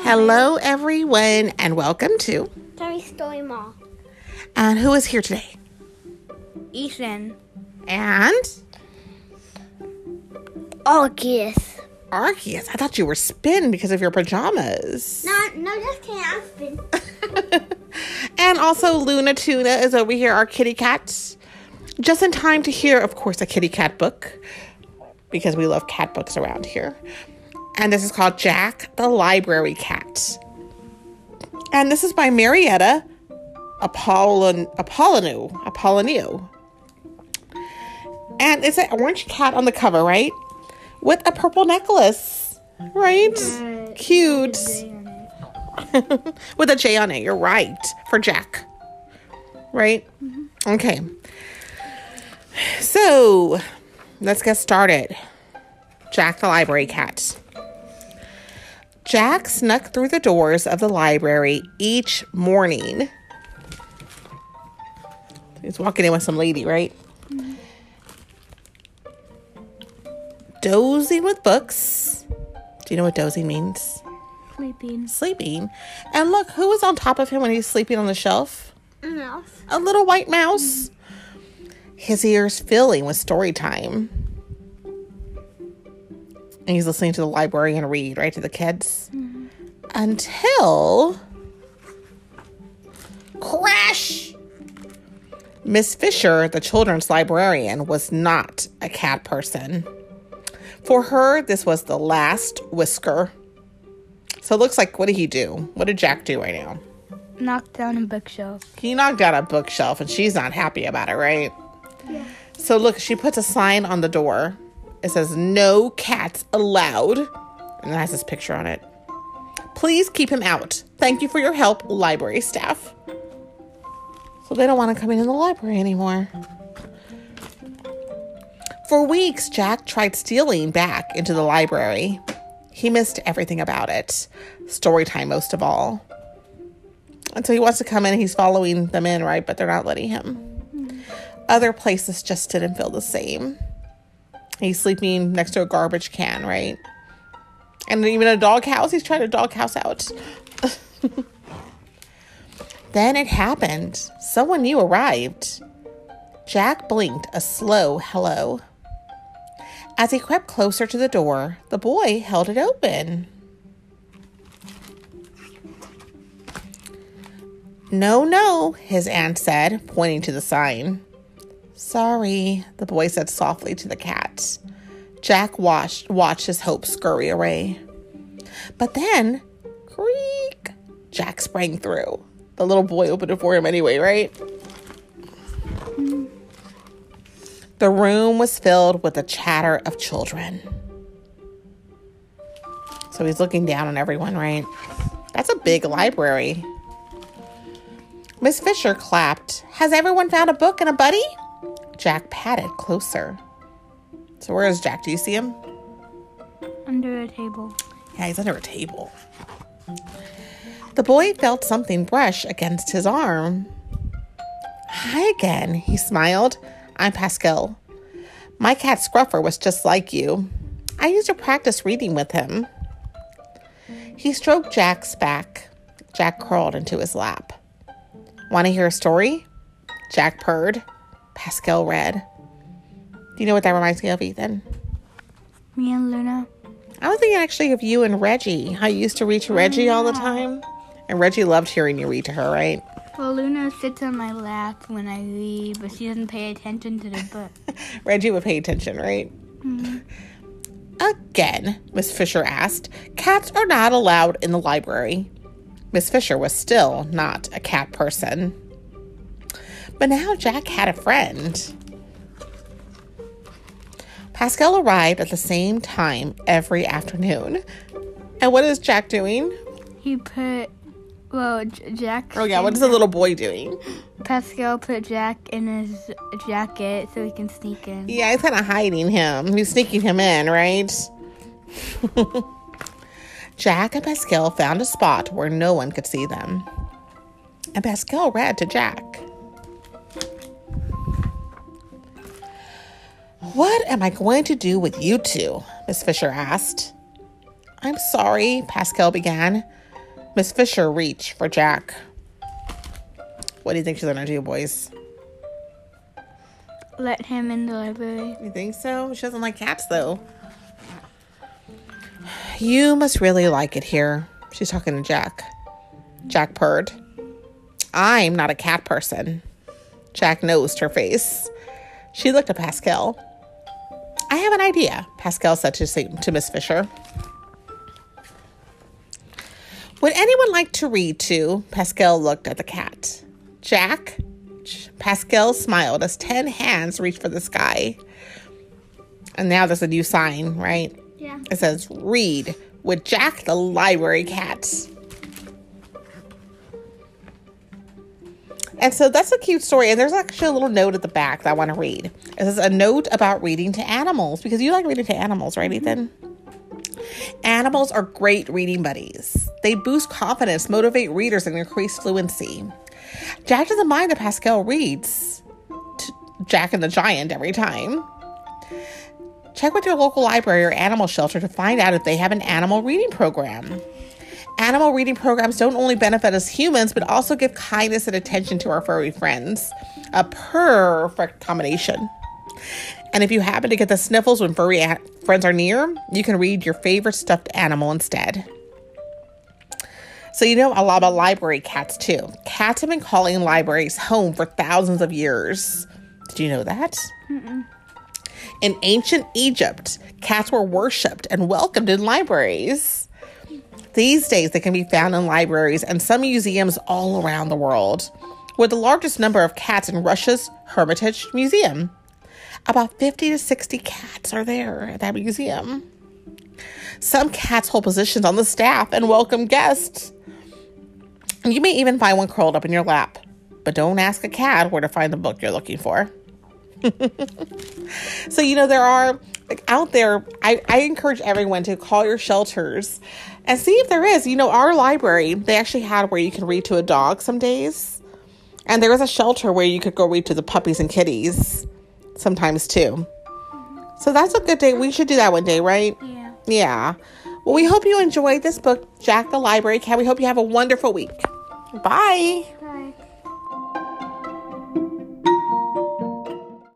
Hello, everyone, and welcome to. Toy Story Mall. And who is here today? Ethan. And Arceus. Arceus. I thought you were Spin because of your pajamas. No, no, just. I'm Spin. and also, Luna Tuna is over here, our kitty cat. Just in time to hear, of course, a kitty cat book because we love cat books around here. And this is called Jack the Library Cat. And this is by Marietta Apollon Apollonu. Apollonio. And it's an orange cat on the cover, right? With a purple necklace. Right? Cute. With a J on it, you're right. For Jack. Right? Mm-hmm. Okay. So let's get started. Jack the Library Cat. Jack snuck through the doors of the library each morning. He's walking in with some lady, right? Dozing with books. Do you know what dozing means? Sleeping. Sleeping. And look, who was on top of him when he's sleeping on the shelf? A mouse. A little white mouse. His ears filling with story time. And he's listening to the librarian read, right, to the kids. Mm-hmm. Until. Crash! Miss Fisher, the children's librarian, was not a cat person. For her, this was the last whisker. So it looks like, what did he do? What did Jack do right now? Knocked down a bookshelf. He knocked down a bookshelf and she's not happy about it, right? Yeah. So look, she puts a sign on the door. It says no cats allowed. And it has this picture on it. Please keep him out. Thank you for your help, library staff. So they don't want to come in the library anymore. For weeks, Jack tried stealing back into the library. He missed everything about it, story time most of all. And so he wants to come in, he's following them in, right? But they're not letting him. Other places just didn't feel the same. He's sleeping next to a garbage can, right? And even a doghouse, he's trying to doghouse out. then it happened. Someone new arrived. Jack blinked a slow hello. As he crept closer to the door, the boy held it open. No, no, his aunt said, pointing to the sign. Sorry, the boy said softly to the cat. Jack watched, watched his hope scurry away. But then, creak, Jack sprang through. The little boy opened it for him anyway, right? The room was filled with the chatter of children. So he's looking down on everyone, right? That's a big library. Miss Fisher clapped. Has everyone found a book and a buddy? Jack patted closer. So where is Jack? Do you see him? Under a table. Yeah, he's under a table. The boy felt something brush against his arm. Hi again, he smiled. I'm Pascal. My cat Scruffer was just like you. I used to practice reading with him. He stroked Jack's back. Jack crawled into his lap. Want to hear a story? Jack purred. Pascal read. Do you know what that reminds me of, Ethan? Me and Luna. I was thinking actually of you and Reggie. How you used to read to oh, Reggie all the time. And Reggie loved hearing you read to her, right? Well, Luna sits on my lap when I read, but she doesn't pay attention to the book. Reggie would pay attention, right? Mm-hmm. Again, Miss Fisher asked. Cats are not allowed in the library. Miss Fisher was still not a cat person. But now Jack had a friend. Pascal arrived at the same time every afternoon. And what is Jack doing? He put, well, J- Jack. Oh, yeah, what is the little boy doing? Pascal put Jack in his jacket so he can sneak in. Yeah, he's kind of hiding him. He's sneaking him in, right? Jack and Pascal found a spot where no one could see them. And Pascal read to Jack. What am I going to do with you two? Miss Fisher asked. I'm sorry, Pascal began. Miss Fisher reached for Jack. What do you think she's gonna do, boys? Let him in the library. You think so? She doesn't like cats, though. You must really like it here. She's talking to Jack. Jack purred. I'm not a cat person. Jack nosed her face. She looked at Pascal. I have an idea, Pascal said to, to Miss Fisher. Would anyone like to read to? Pascal looked at the cat. Jack? Pascal smiled as 10 hands reached for the sky. And now there's a new sign, right? Yeah. It says, read with Jack the library cat. And so that's a cute story. And there's actually a little note at the back that I want to read. It says a note about reading to animals because you like reading to animals, right, Ethan? Animals are great reading buddies. They boost confidence, motivate readers, and increase fluency. Jack doesn't mind that Pascal reads Jack and the Giant every time. Check with your local library or animal shelter to find out if they have an animal reading program. Animal reading programs don't only benefit us humans, but also give kindness and attention to our furry friends. A perfect combination. And if you happen to get the sniffles when furry a- friends are near, you can read your favorite stuffed animal instead. So, you know a lot about library cats too. Cats have been calling libraries home for thousands of years. Did you know that? Mm-mm. In ancient Egypt, cats were worshipped and welcomed in libraries. These days, they can be found in libraries and some museums all around the world, with the largest number of cats in Russia's Hermitage Museum. About 50 to 60 cats are there at that museum. Some cats hold positions on the staff and welcome guests. You may even find one curled up in your lap, but don't ask a cat where to find the book you're looking for. so, you know, there are like, out there, I, I encourage everyone to call your shelters and see if there is. You know, our library, they actually had where you can read to a dog some days. And there was a shelter where you could go read to the puppies and kitties sometimes too. So that's a good day. We should do that one day, right? Yeah. Yeah. Well, we hope you enjoyed this book, Jack the Library Cat. We hope you have a wonderful week. Bye.